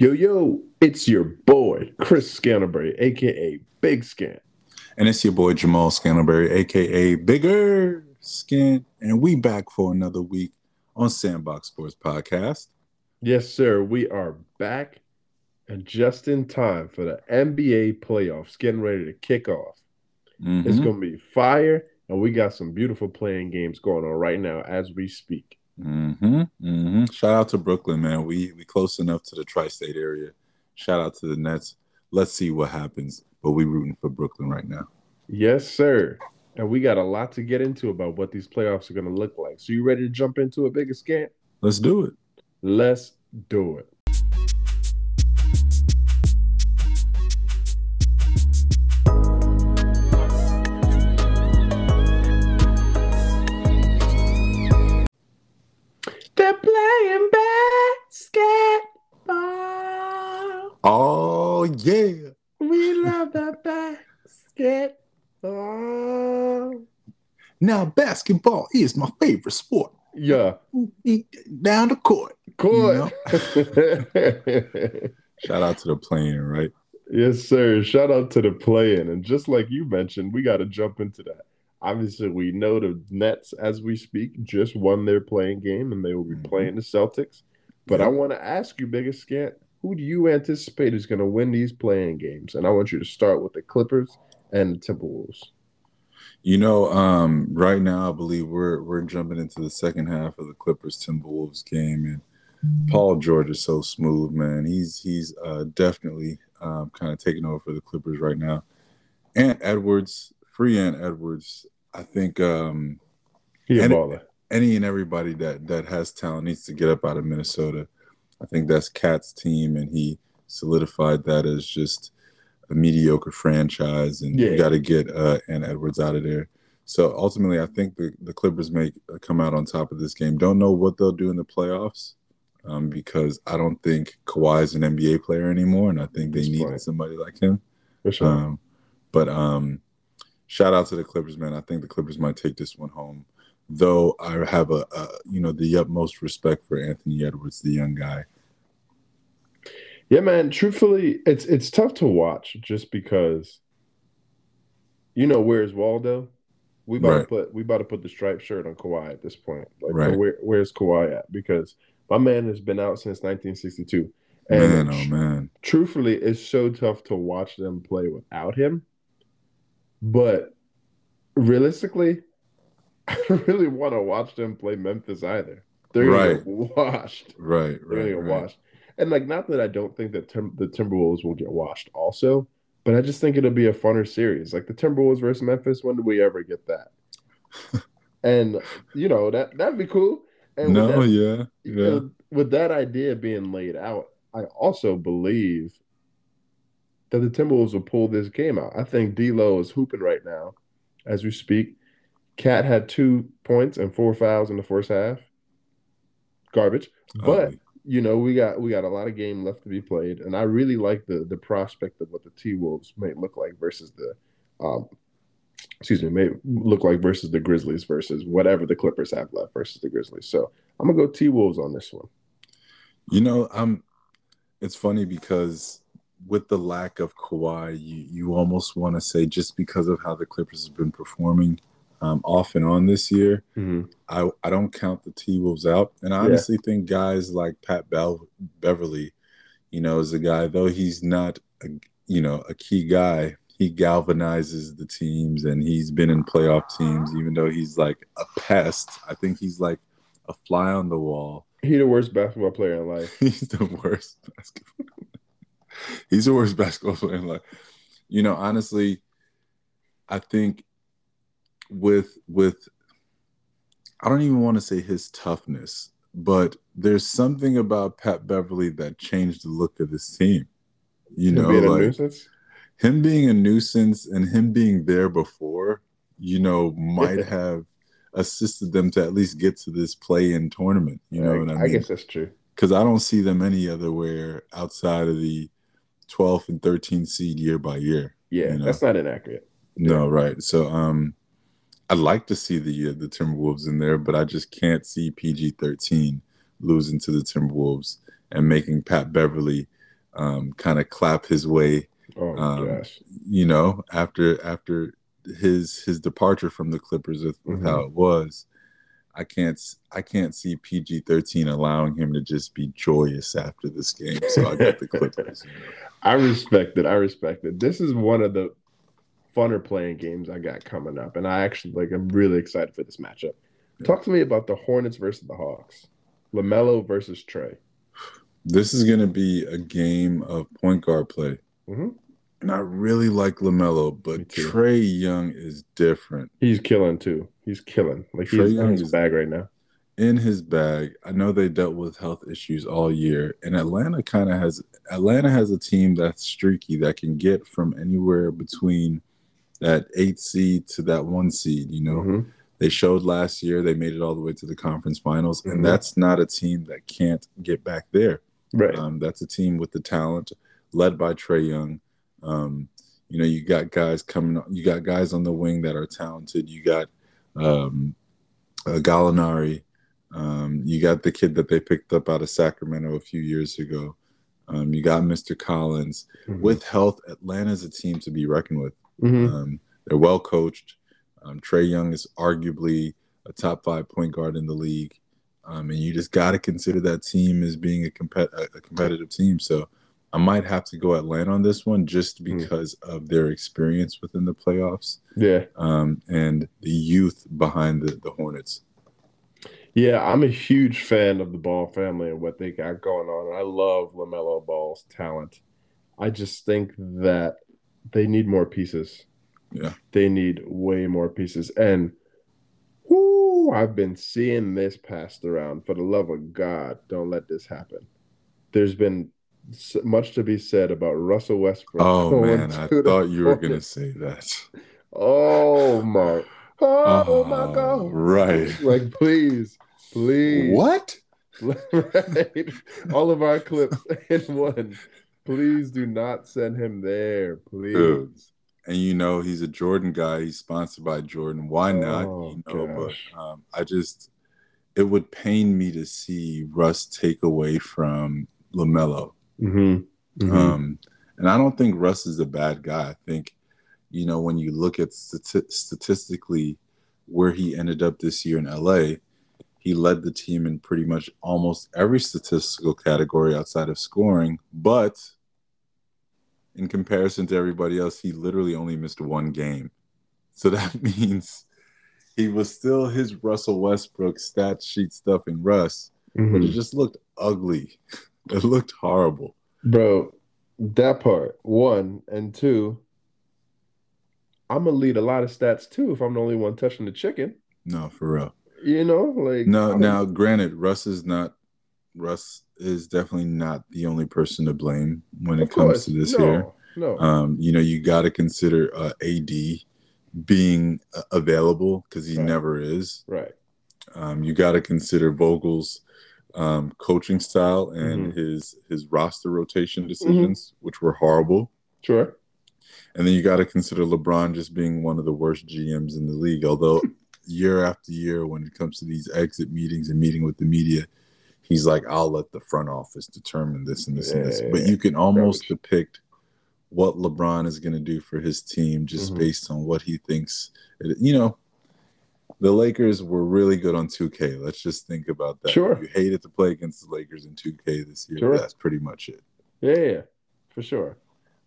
Yo, yo, it's your boy, Chris Scanterbury, aka Big Scan. And it's your boy Jamal Scanterbury, aka Bigger Skin. And we back for another week on Sandbox Sports Podcast. Yes, sir. We are back and just in time for the NBA playoffs getting ready to kick off. Mhm. It's going to be fire, and we got some beautiful play-in games going on right now as we speak. Hmm hmm Shout out to Brooklyn, man. We we close enough to the tri-state area. Shout out to the Nets. Let's see what happens. But we rooting for Brooklyn right now. Yes, sir. And we got a lot to get into about what these playoffs are going to look like. So, you ready to jump into a bigger scan? Let's do it. Let's do it. Playing basketball. Oh yeah. We love that basketball. Now basketball is my favorite sport. Yeah, Down the court. cool. Shout out to the play-in, right? Yes, sir. Shout out to the play-in. And just like you mentioned, we got to jump into that. Obviously, we know the Nets, as we speak, just won their play-in game and they will be Mhm. playing the Celtics. But I want to ask you, biggest scant, who do you anticipate is going to win these play-in games? And I want you to start with the Clippers and the Timberwolves. You know, um, right now I believe we're we're jumping into the second half of the Clippers Timberwolves game, and Paul George is so smooth, man. He's he's uh, definitely um, kind of taking over for the Clippers right now. And Edwards, free Ant Edwards. I think um, He a And- any and everybody that that has talent needs to get up out of Minnesota. I think that's Cat's team, and he solidified that as just a mediocre franchise, and Yeah. you got to get uh, Ant Edwards out of there. So ultimately, I think the, the Clippers may come out on top of this game. Don't know what they'll do in the playoffs um, because I don't think Kawhi is an NBA player anymore, and I think they need somebody like him. For sure. Um, but um, shout out to the Clippers, man. I think the Clippers might take this one home. Though I have a, a you know the utmost respect for Anthony Edwards, the young guy. Yeah, man. Truthfully, it's it's tough to watch just because you know where's Waldo? We about Right. to put we about to put the striped shirt on Kawhi at this point. Like Right. where where's Kawhi at? Because my man has been out since 1962. Man, And oh man, truthfully, it's so tough to watch them play without him. But realistically, I don't really want to watch them play Memphis either. They're gonna Right. get washed. right, They're right, get right. washed. And like, not that I don't think that Tim- the Timberwolves will get washed, also, but I just think it'll be a funner series. Like the Timberwolves versus Memphis. When do we ever get that? and you know that that'd be cool. And No, that, yeah, you know, with that idea being laid out, I also believe that the Timberwolves will pull this game out. I think D'Lo is hooping right now as we speak. Cat had two points and four fouls in the first half. Garbage, but Ugly. you know we got we got a lot of game left to be played, and I really like the the prospect of what the T Wolves may look like versus the, um, excuse me, may look like versus the Grizzlies versus whatever the Clippers have left versus the Grizzlies. So I'm gonna go T Wolves on this one. You know, I'm. It's funny because with the lack of Kawhi, you you almost want to say just because of how the Clippers have been performing um, off and on this year, I, I don't count the T Wolves out. And I Yeah. honestly think guys like Pat Bell, Beverley, you know, is a guy, though he's not, a, you know, a key guy, he galvanizes the teams and he's been in playoff teams, even though he's like a pest. I think he's like a fly on the wall. He the worst basketball player in life. He's the worst basketball. he's the worst basketball player in life. You know, honestly, I think with with I don't even want to say his toughness, but there's something about Pat Beverley that changed the look of this team. You Him know, like him being a nuisance and him being there before, you know, might Yeah. have assisted them to at least get to this play-in tournament. You know I, what I mean? I guess that's true. because I don't see them any other where outside of the 12th and 13th seed year by year. Yeah, You know. that's not inaccurate. No, right. So um I'd like to see the uh, the Timberwolves in there, but I just can't see PG 13 losing to the Timberwolves and making Pat Beverley um, kind of clap his way. Oh Um, gosh. You know, after after his his departure from the Clippers with, with Mhm. how it was, I can't I can't see PG thirteen allowing him to just be joyous after this game. So I got the Clippers. I respect it. I respect it. This is one of the funner play-in games I got coming up, and I actually like. I'm really excited for this matchup. Yeah. Talk to me about the Hornets versus the Hawks. LaMelo versus Trae. This is going to be a game of point guard play. Mhm. And I really like LaMelo, but. Trae Young is different. He's killing too. He's killing. Like Trae he's in his bag right now. In his bag, I know they dealt with health issues all year, and Atlanta kind of has Atlanta has a team that's streaky that can get from anywhere between that eight seed to that one seed. You know, Mhm. they showed last year they made it all the way to the conference finals, Mhm. and that's not a team that can't get back there. Right. Um, that's a team with the talent, led by Trae Young. Um, you know, you got guys coming. You got guys on the wing that are talented. You got um, uh, Gallinari. Um, you got the kid that they picked up out of Sacramento a few years ago. Um, you got Mr. Collins. Mhm. With health, Atlanta's a team to be reckoned with. Mhm. Um, they're well coached. Um, Trae Young is arguably a top five point guard in the league, um, and you just got to consider that team as being a, compet- a competitive team. So I might have to go Atlanta on this one just Hmm. because of their experience within the playoffs yeah. um, and the youth behind the, the Hornets. Yeah, I'm a huge fan of the Ball family and what they got going on. I love LaMelo Ball's talent. I just think that they need more pieces. Yeah. They need way more pieces. And whoo, I've been seeing this passed around. For the love of God, don't let this happen. There's been much to be said about Russell Westbrook. Oh going man, I thought you were gonna say that. Oh my. Oh, my Oh, God. right. Like, please, please. What? right? All of our clips in one. Please do not send him there. Please. Dude. And you know he's a Jordan guy. He's sponsored by Jordan. Why not? Oh, you know, gosh. but um, I just it would pain me to see Russ take away from LaMelo. Mm-hmm. Um, and I don't think Russ is a bad guy. I think, you know, when you look at stati- statistically where he ended up this year in LA, he led the team in pretty much almost every statistical category outside of scoring. But in comparison to everybody else, he literally only missed one game. So that means he was still his Russell Westbrook stat sheet stuffing Russ, but Mhm. it just looked ugly. It looked horrible. Bro, that part, one. And two, I'm to lead a lot of stats too if I'm the only one touching the chicken. No, for real. You know, like. No, now granted, Russ is not Russ is definitely not the only person to blame when it comes to this no, here. No. Um, you know, you got to consider uh, AD being uh, available because he Right. never is. right. Um, you got to consider Vogel's um, coaching style and Mm-hmm. his his roster rotation decisions, which were horrible. Sure. And then you got to consider LeBron just being one of the worst GMs in the league. Although year after year, when it comes to these exit meetings and meeting with the media, he's like, "I'll let the front office determine this and this and this." But you can almost Garbage. depict what LeBron is going to do for his team just Mhm. based on what he thinks. It, you know, the Lakers were really good on 2K. Let's just think about that. Sure. You hated to play against the Lakers in 2K this year. Sure. That's pretty much it. Yeah, yeah, for sure.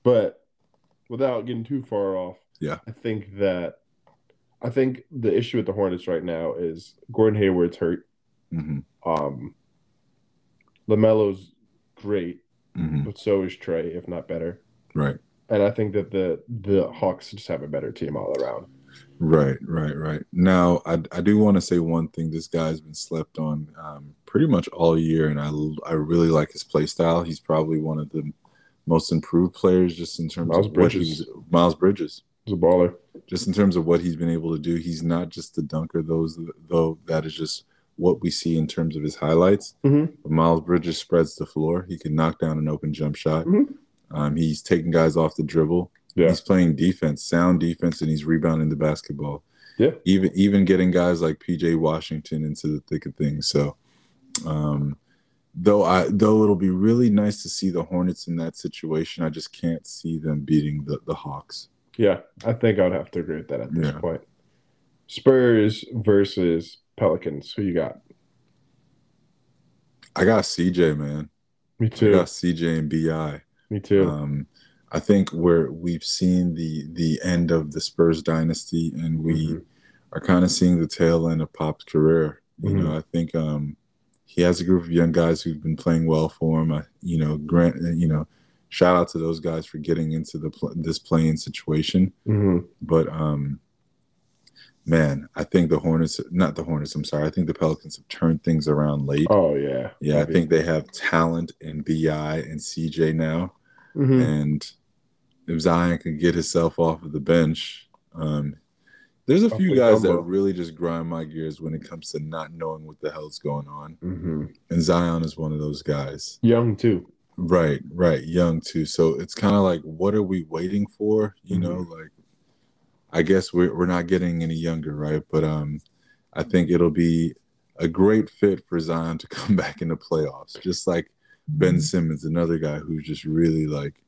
But without getting too far off, Yeah. I think that I think the issue with the Hornets right now is Gordon Hayward's hurt. hmm Um, LaMelo's great, hmm but so is Trae, if not better. Right. And I think that the the Hawks just have a better team all around. Right, right, right. Now, I, I do want to say one thing. This guy's been slept on um, pretty much all year, and I, I really like his play style. He's probably one of the most improved players just in terms Miles of what Bridges. he's Miles Bridges. He's a baller. Just in terms of what he's been able to do, he's not just the dunker. Those though that is just what we see in terms of his highlights. Mhm. But Miles Bridges spreads the floor. He can knock down an open jump shot. Mhm. Um, he's taking guys off the dribble. Yeah. He's playing defense, sound defense, and he's rebounding the basketball. Yeah. Even even getting guys like PJ Washington into the thick of things. So um though I though it'll be really nice to see the Hornets in that situation. I just can't see them beating the the Hawks. Yeah, I think I would have to agree with that at this Yeah. point. Spurs versus Pelicans. Who you got? I got CJ, man. Me too. I got CJ and BI. Me too. Um, I think where we've seen the the end of the Spurs dynasty, and we Mhm. are kind of seeing the tail end of Pop's career. You Mhm. know, I think um, he has a group of young guys who've been play-in well for him. I, you know, grant you know, shout out to those guys for getting into the pl- this playing situation. Mhm. But um, man, I think the Hornets, not the Hornets. I'm sorry. I think the Pelicans have turned things around late. Oh yeah. Yeah, I think they have talent in BI and CJ now. Mhm. And if Zion can get himself off of the bench, um, there's a few guys that really just grind my gears when it comes to not knowing what the hell's going on. Mhm. And Zion is one of those guys. Young too. Right, right, young too. So it's kind of like, what are we waiting for? You know, Mm-hmm. like I guess we're we're not getting any younger, right? But um, I think it'll be a great fit for Zion to come back in the playoffs, just like Ben Simmons, another guy who's just really like,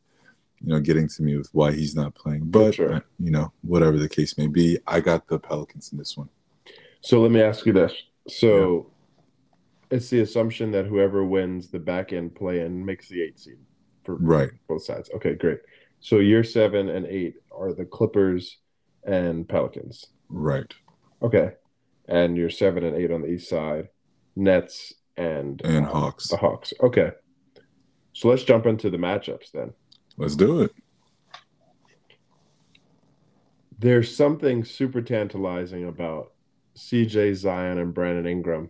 you know, getting to me with why he's not playing. But sure. uh, you know, whatever the case may be, I got the Pelicans in this one. So let me ask you this. So it's the assumption that whoever wins the back end play in makes the eight seed for Right. both sides. Okay, great. So year seven and eight are the Clippers and Pelicans. Right. Okay. And your seven and eight on the east side, Nets and And um, Hawks. The Hawks. Okay. So let's jump into the matchups then. Let's do it. There's something super tantalizing about CJ Zion and Brandon Ingram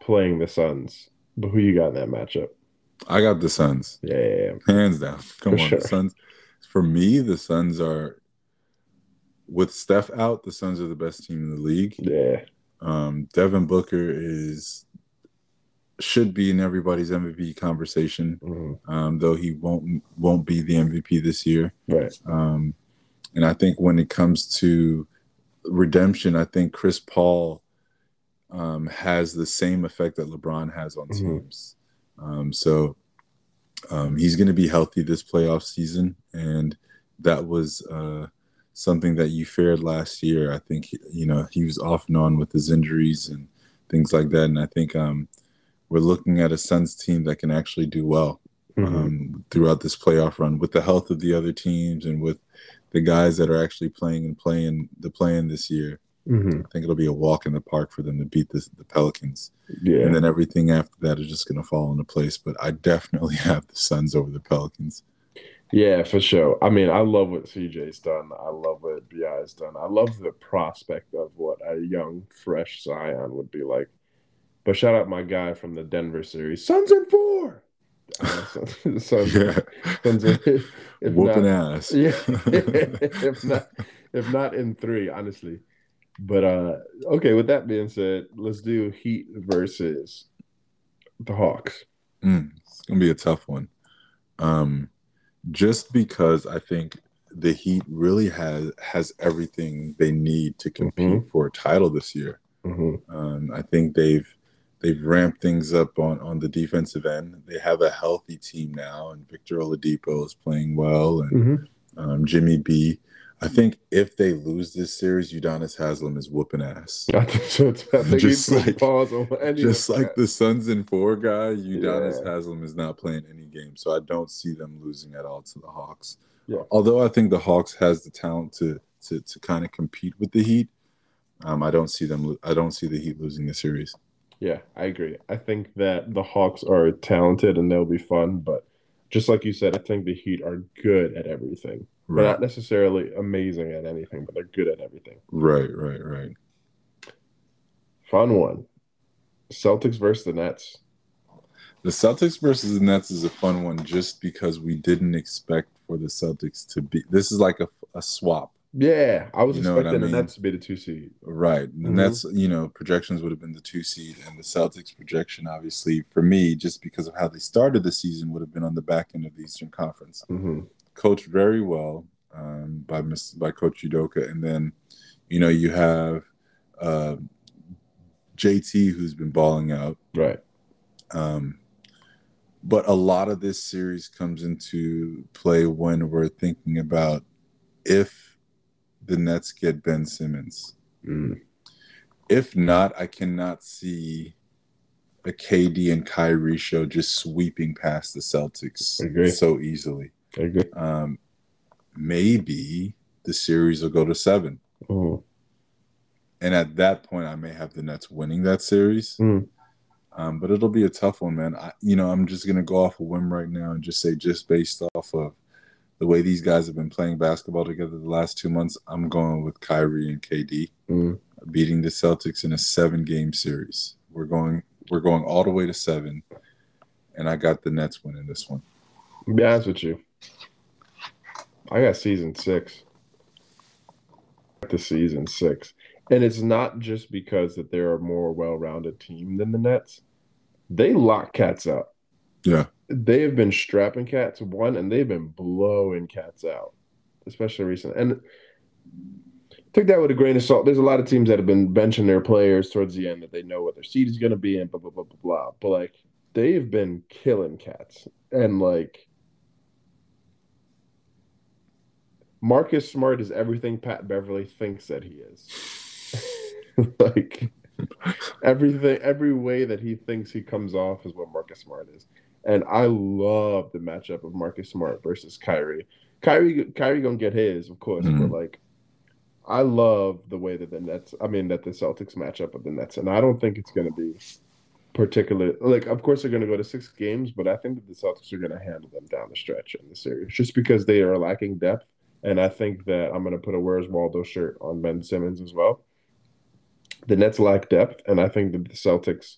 playing the Suns. But who you got in that matchup? I got the Suns. Yeah, yeah, yeah. Hands down. Come For on, sure. the Suns. For me, the Suns are with Steph out, the Suns are the best team in the league. Yeah. Um, Devin Booker is should be in everybody's MVP conversation, Mhm. um, though he won't won't be the MVP this year. Right. Um, and I think when it comes to redemption, I think Chris Paul um, has the same effect that LeBron has on Mhm. teams. Um, so um, he's going to be healthy this playoff season, and that was uh, something that you feared last year. I think you know he was off and on with his injuries and things like that, and I think um, we're looking at a Suns team that can actually do well Mhm. um, throughout this playoff run with the health of the other teams and with the guys that are actually playing and playing the playing this year. Mhm. I think it'll be a walk in the park for them to beat this, the Pelicans, Yeah. and then everything after that is just going to fall into place. But I definitely have the Suns over the Pelicans. Yeah, for sure. I mean, I love what CJ's done. I love what BI's done. I love the prospect of what a young, fresh Zion would be like. But shout out my guy from the Denver series, Suns in four. Uh, Suns, Suns, Yeah, Suns in, if whooping not, ass. yeah, if not, if not in three, honestly. But uh, okay. With that being said, let's do Heat versus the Hawks. Mm, it's gonna be a tough one. Um, just because I think the Heat really has has everything they need to compete for a title this year. hmm Um, I think they've they've ramped things up on on the defensive end. They have a healthy team now, and Victor Oladipo is playing well, and hmm um, Jimmy B. I think if they lose this series, Udonis Haslam is whooping ass. I think I think Just like- pause on any Just like the Suns in four guy, Udonis Yeah. Haslam is not playing any game, so I don't see them losing at all to the Hawks. Yeah. Although I think the Hawks has the talent to to to kind of compete with the Heat, um, I don't see them. I don't see the Heat losing the series. Yeah, I agree. I think that the Hawks are talented and they'll be fun, but just like you said, I think the Heat are good at everything. They're not necessarily amazing at anything, but they're good at everything. right, right, right. Fun one. Celtics versus the Nets. The Celtics versus the Nets is a fun one, just because we didn't expect for the Celtics to be. This is like a, a swap, Yeah, I was You what I expecting the? Nets to be the two seed. right? The Mhm. Nets, you know, projections would have been the two seed, and the Celtics projection, obviously, for me, just because of how they started the season, would have been on the back end of the Eastern Conference. hmm coached very well um, by Miss by Coach Udoka, and then you know you have uh, JT who's been balling out. Right. Um, but a lot of this series comes into play when we're thinking about if the Nets get Ben Simmons. Mm. If not, I cannot see a KD and Kyrie show just sweeping past the Celtics so easily. I agree. Um, maybe the series will go to seven. Mhm. And at that point, I may have the Nets winning that series. Mm. Um, but it'll be a tough one, man. I, you know, I'm just gonna go off a whim right now and just say, just based off of the way these guys have been playing basketball together the last two months, I'm going with Kyrie and KD Mm. beating the Celtics in a seven-game series. We're going, we're going all the way to seven, and I got the Nets winning this one. To be honest with you, I got season six. The season six, and it's not just because that they're a more well-rounded team than the Nets. They lock cats out. Yeah. they have been strapping cats one, and they've been blowing cats out, especially recently. And take that with a grain of salt. There's a lot of teams that have been benching their players towards the end that they know what their seed is going to be and blah blah blah blah blah. But like they've been killing cats, and like Marcus Smart is everything Pat Beverley thinks that he is. like everything, every way that he thinks he comes off is what Marcus Smart is. And I love the matchup of Marcus Smart versus Kyrie. Kyrie, Kyrie gonna get his, of course, Mhm. but like, I love the way that the Nets. I mean, that the Celtics match up with the Nets, and I don't think it's gonna be particular. Like, of course, they're gonna go to six games, but I think that the Celtics are gonna handle them down the stretch in the series, just because they are lacking depth. And I think that I'm gonna put a Where's Waldo shirt on Ben Simmons as well. The Nets lack depth, and I think that the Celtics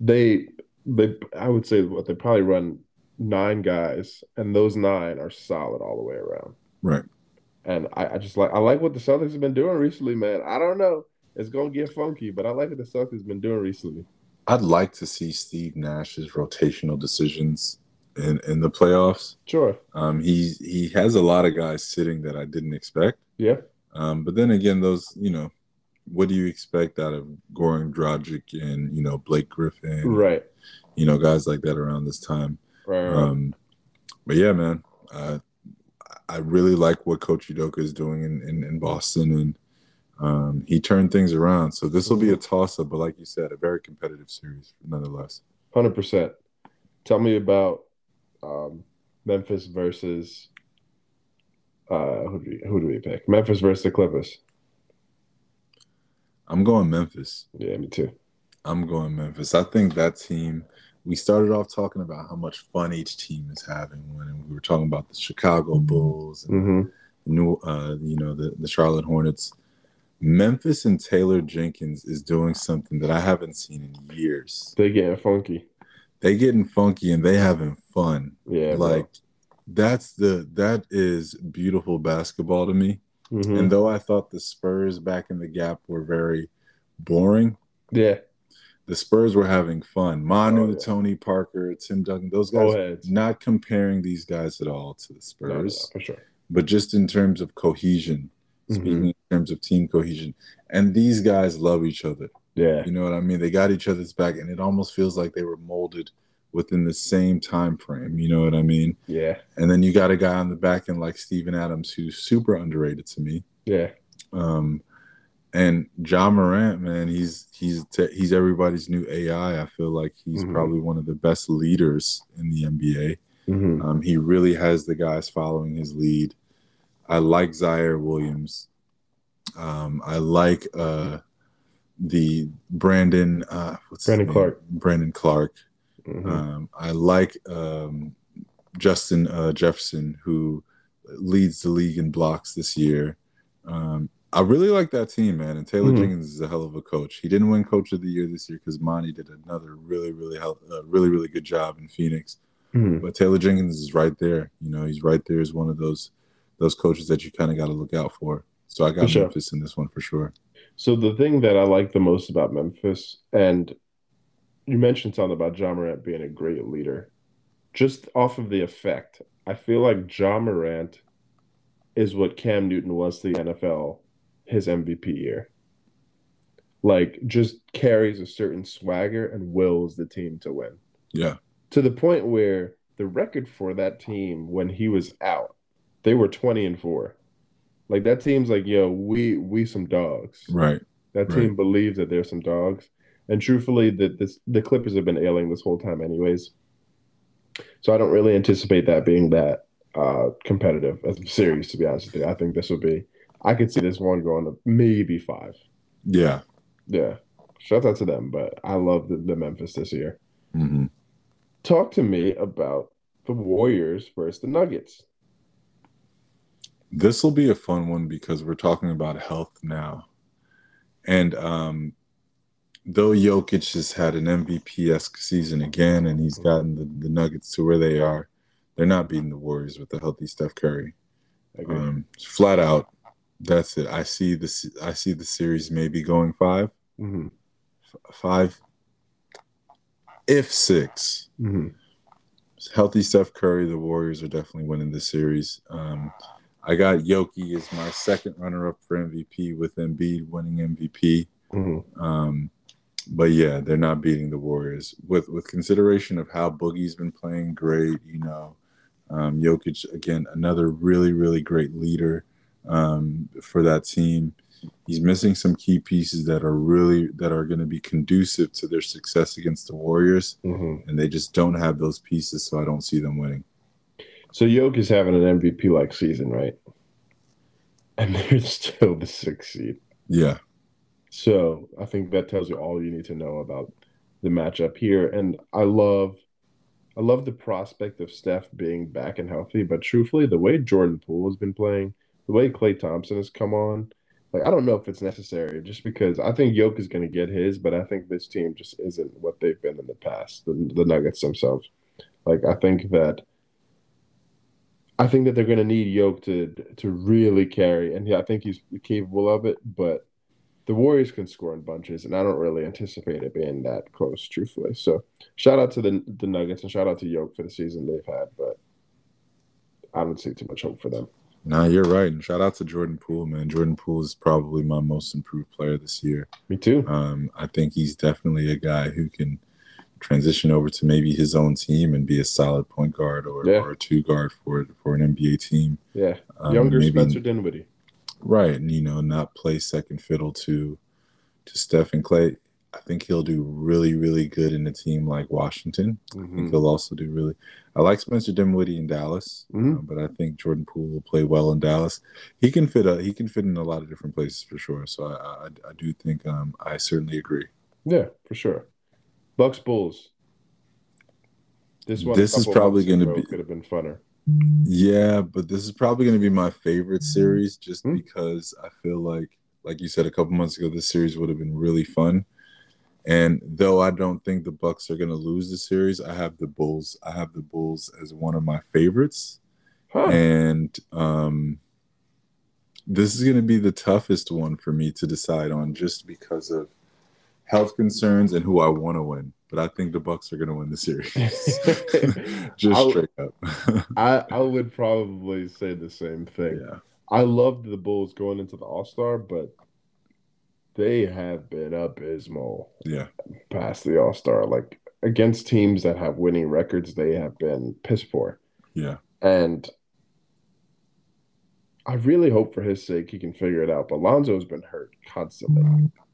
they they I would say what they probably run nine guys, and those nine are solid all the way around. Right. And I, I just like I like what the Celtics have been doing recently, man. I don't know. It's gonna get funky, but I like what the Celtics have been doing recently. I'd like to see Steve Nash's rotational decisions in in the playoffs. Sure. Um, he he has a lot of guys sitting that I didn't expect. Yeah. Um, but then again, those you know, what do you expect out of Goran Dragic and you know Blake Griffin, Right. You know, guys like that around this time. Right. right. Um, but yeah, man, uh, I really like what Coach Udoka is doing in, in, in Boston, and um, he turned things around. So this will be a toss up, but like you said, a very competitive series nonetheless. Hundred percent. Tell me about um, Memphis versus uh, who do we, who do we pick? Memphis versus the Clippers. I'm going Memphis. Yeah, me too. I'm going Memphis. I think that team. We started off talking about how much fun each team is having when we were talking about the Chicago Bulls and hmm the new, uh, you know, the, the Charlotte Hornets. Memphis and Taylor Jenkins is doing something that I haven't seen in years. They getting funky. They getting funky and they having fun. Yeah. like that's the that is beautiful basketball to me. hmm And though I thought the Spurs back in the gap were very boring, yeah. The Spurs were having fun. Manu, Oh, yeah. Tony Parker, Tim Duncan, those guys. Ahead. Not comparing these guys at all to the No, no, no, Spurs, for sure. but just in terms of cohesion, speaking Mhm. in terms of team cohesion. And these guys love each other. Yeah. You know what I mean? They got each other's back, and it almost feels like they were molded within the same time frame. You know what I mean? Yeah. And then you got a guy on the back end like Steven Adams, who's super underrated to me. Yeah. Um, and Ja Morant, man, he's he's he's everybody's new AI. I feel like he's Mhm. probably one of the best leaders in the NBA. hmm Um, he really has the guys following his lead. I like Zaire Williams. Um, I like uh, the Brandon. Uh, what's Brandon? Clarke. Brandon Clarke. hmm Um, I like um, Justin uh, Jefferson, who leads the league in blocks this year. Um, I really like that team, man. And Taylor Mhm. Jenkins is a hell of a coach. He didn't win Coach of the Year this year because Monty did another really, really, hell, uh, really, really good job in Phoenix. hmm But Taylor Jenkins is right there. You know, he's right there as one of those those coaches that you kind of got to look out for. So I got For sure. Memphis in this one for sure. So the thing that I like the most about Memphis, and you mentioned something about Ja Morant being a great leader, just off of the effect, I feel like Ja Morant is what Cam Newton was to the NFL his MVP year. Like just carries a certain swagger and wills the team to win. Yeah. To the point where the record for that team when he was out, they were 20 and 4. Like that team's like, yo, we we some dogs. Right. That Right. team believes that they're some dogs. And truthfully, the this, the Clippers have been ailing this whole time anyways. So I don't really anticipate that being that uh competitive as a series, to be honest with you. I think this will be I could see this one going to maybe five. Yeah. Yeah. Shout out to them, but I love the, the Memphis this year. hmm Talk to me about the Warriors versus the Nuggets. This will be a fun one because we're talking about health now. And um, though Jokic has had an MVP esque season again and he's gotten the, the Nuggets to where they are, they're not beating the Warriors with a healthy Steph Curry. Um, flat out, that's it. I see this. I see the series maybe going five, hmm f- five, if six. hmm Healthy Steph Curry, the Warriors are definitely winning this series. Um, I got Yoki as my second runner-up for MVP with Embiid winning MVP. hmm Um, but yeah, they're not beating the Warriors with with consideration of how Boogie's been playing great. You know, um, Jokic again, another really really great leader um, for that team. He's missing some key pieces that are really that are going to be conducive to their success against the Warriors, hmm and they just don't have those pieces. So I don't see them winning. So Yoke is having an MVP like season, right? And they're still the sixth seed. Yeah, So I think that tells you all you need to know about the matchup here. And I love I love the prospect of Steph being back and healthy, but truthfully, the way Jordan Poole has been playing, the way Klay Thompson has come on, like I don't know if it's necessary just because I think Yoke is gonna get his, but I think this team just isn't what they've been in the past, the, the Nuggets themselves. Like I think that I think that they're gonna need Yoke to to really carry, and yeah, I think he's capable of it, but the Warriors can score in bunches, and I don't really anticipate it being that close, truthfully. So, shout out to the the Nuggets and shout out to Yoke for the season they've had, but I don't see too much hope for them. Nah, you're right. And shout out to Jordan Poole, man. Jordan Poole is probably my most improved player this year. Me too. Um, I think he's definitely a guy who can transition over to maybe his own team and be a solid point guard or, Yeah. or a two guard for for an NBA team. Yeah, Um, younger maybe- Spencer Dinwiddie. right? And you know, not play second fiddle to to Steph and Klay. I think he'll do really, really good in a team like Washington. I think Mhm. he'll also do really. I like Spencer Dinwiddie in Dallas, Mhm. uh, but I think Jordan Poole will play well in Dallas. He can fit a, he can fit in a lot of different places for sure. So I I, I do think um, I certainly agree. Yeah, for sure. Bucks Bulls. This one, This is probably gonna be- could have been funner. Yeah, but this is probably going to be my favorite series just Hmm. because I feel like, like you said a couple months ago, this series would have been really fun. And though I don't think the Bucks are going to lose the series, I have the Bulls. I have the Bulls as one of my favorites, Huh. and um, this is going to be the toughest one for me to decide on, just because of health concerns and who I want to win. But I think the Bucks are going to win the series, just I'll- straight up. I I would probably say the same thing. yeah. I loved the Bulls going into the All Star, but they have been abysmal Yeah. past the All Star. Like against teams that have winning records, they have been piss poor. Yeah. And I really hope for his sake he can figure it out. But Lonzo's been hurt constantly.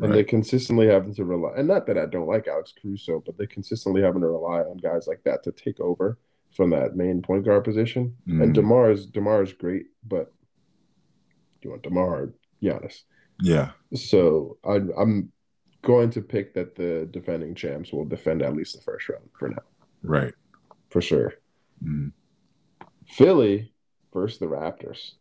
And they're consistently having to rely and not that I don't like Alex Caruso, but they're consistently having to rely on guys like that to take over from that main point guard position. And Mhm. DeMar is DeMar is great, but you want DeMar Giannis. Yeah. So I, I'm going to pick that the defending champs will defend at least the first round for now, Right. for sure. Mm. Philly versus the Raptors.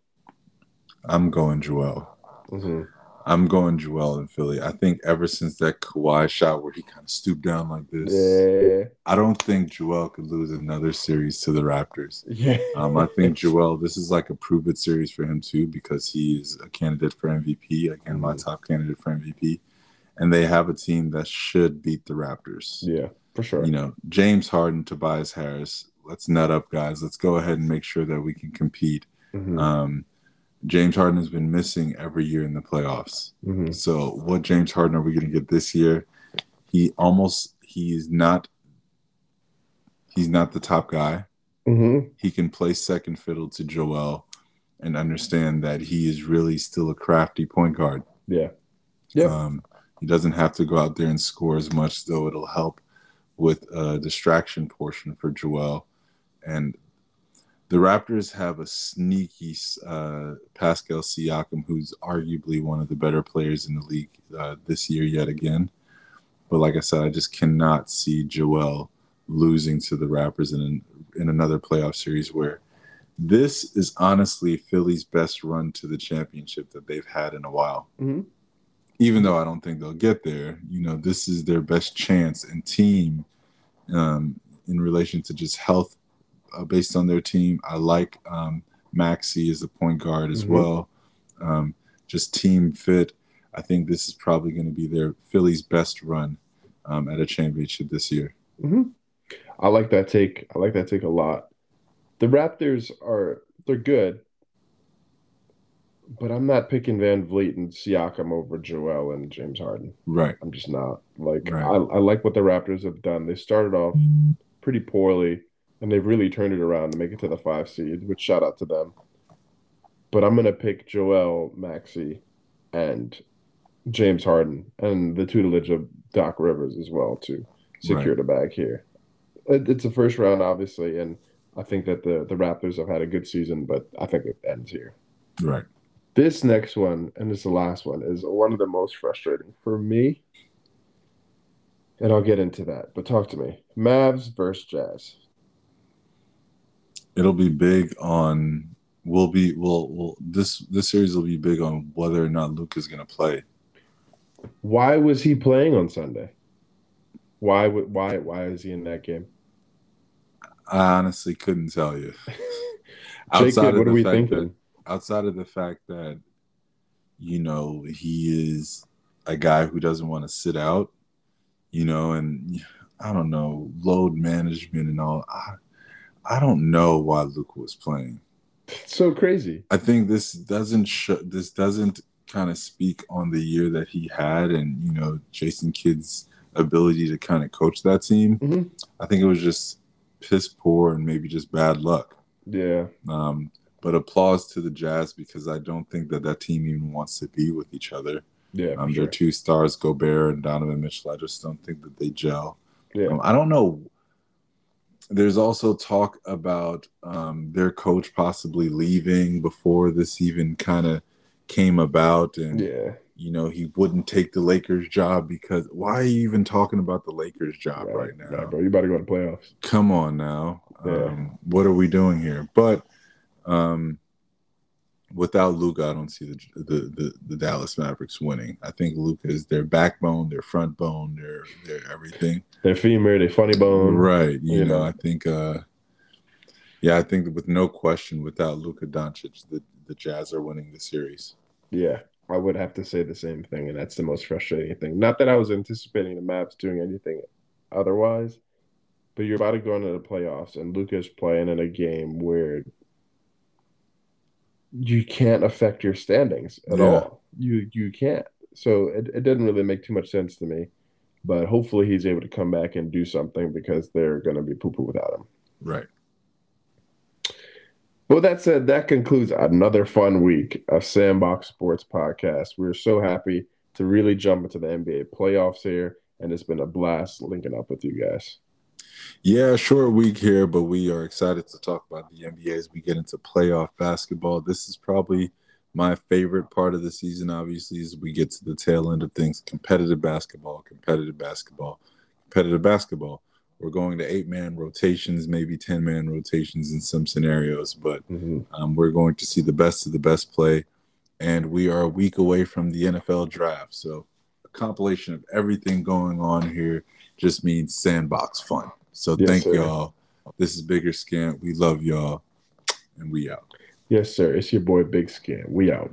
I'm going Joel. Mhm. I'm going Joel in Philly. I think ever since that Kawhi shot where he kind of stooped down like this, Yeah, I don't think Joel could lose another series to the Raptors. yeah. Um, I think Joel, this is like a prove it series for him too because he is a candidate for MVP. Again, my Mhm. top candidate for MVP. And they have a team that should beat the Raptors. yeah, for sure. You know, James Harden, Tobias Harris. Let's nut up, guys. Let's go ahead and make sure that we can compete. Mhm. Um, James Harden has been missing every year in the playoffs. Mhm. So, what James Harden are we going to get this year? He almost he's not he's not the top guy. Mm-hmm. He can play second fiddle to Joel and understand that he is really still a crafty point guard. Yeah. Yeah. Um, he doesn't have to go out there and score as much, though it'll help with a distraction portion for Joel. And the Raptors have a sneaky uh, Pascal Siakam, who's arguably one of the better players in the league uh, this year yet again. But like I said, I just cannot see Joel losing to the Raptors in in another playoff series where this is honestly Philly's best run to the championship that they've had in a while. Mm-hmm. Even though I don't think they'll get there, you know, this is their best chance and team um, in relation to just health uh, based on their team. I like um, Maxey as a point guard as Mhm. well. Um, just team fit. I think this is probably going to be their Philly's best run um, at a championship this year. Mm-hmm. I like that take. I like that take a lot. The Raptors are they're good, but I'm not picking VanVleet and Siakam over Joel and James Harden. Right. I'm just not. Like Right. I, I like what the Raptors have done. They started off pretty poorly, and they've really turned it around to make it to the five seed. Which shout out to them. But I'm gonna pick Joel Maxey and James Harden and the tutelage of Doc Rivers as well to secure Right. the bag here. It, it's a first round, obviously, and I think that the the Raptors have had a good season, but I think it ends here. Right. This next one, and this is the last one, is one of the most frustrating for me. And I'll get into that, but talk to me. Mavs versus Jazz. It'll be big on. Will be will will this this series will be big on whether or not Luke is going to play. Why was he playing on Sunday? Why would why why is he in that game? I honestly couldn't tell you. Jacob, what are we fact thinking? that outside of the fact that you know he is a guy who doesn't want to sit out, you know, and I don't know load management and all. I, I don't know why Luke was playing. It's so crazy. I think this doesn't show. This doesn't kind of speak on the year that he had, and you know, Jason Kidd's ability to kind of coach that team. Mhm. I think it was just piss poor and maybe just bad luck. Yeah. Um, but applause to the Jazz because I don't think that that team even wants to be with each other. Yeah. Um, for Their sure. two stars, Gobert and Donovan Mitchell. I just don't think that they gel. Yeah. Um, I don't know. There's also talk about um, their coach possibly leaving before this even kind of came about, and Yeah. you know he wouldn't take the Lakers job because why are you even talking about the Lakers job right, now? Right, bro. You about to go to playoffs. come on now Yeah. um, what are we doing here but um, without Luka, I don't see the, the the the Dallas Mavericks winning. I think Luka is their backbone, their front bone, their their everything. Their femur, their funny bone. right. You, you know, know. I think uh yeah, I think with no question, without Luka Doncic, the, the Jazz are winning the series. Yeah, I would have to say the same thing, and that's the most frustrating thing. Not that I was anticipating the Mavs doing anything otherwise, but you're about to go into the playoffs, and Luka's playing in a game where you can't affect your standings at Yeah. all. You you can't. So it, it didn't really make too much sense to me. But hopefully he's able to come back and do something because they're going to be poo poo without him. Right. Well, that said, that concludes another fun week of Sandbox Sports Podcast. We're so happy to really jump into the NBA playoffs here, and it's been a blast linking up with you guys. Yeah, short week here, but we are excited to talk about the NBA as we get into playoff basketball. This is probably my favorite part of the season, obviously, as we get to the tail end of things competitive basketball, competitive basketball, competitive basketball. We're going to eight man rotations, maybe 10 man rotations in some scenarios, but um, we're going to see the best of the best play. And we are a week away from the NFL draft. So, a compilation of everything going on here just means sandbox fun. So, Yes, thank sir. y'all. This is Bigger Skin. We love y'all, and we out. Yes, sir. It's your boy Big Skin. We out.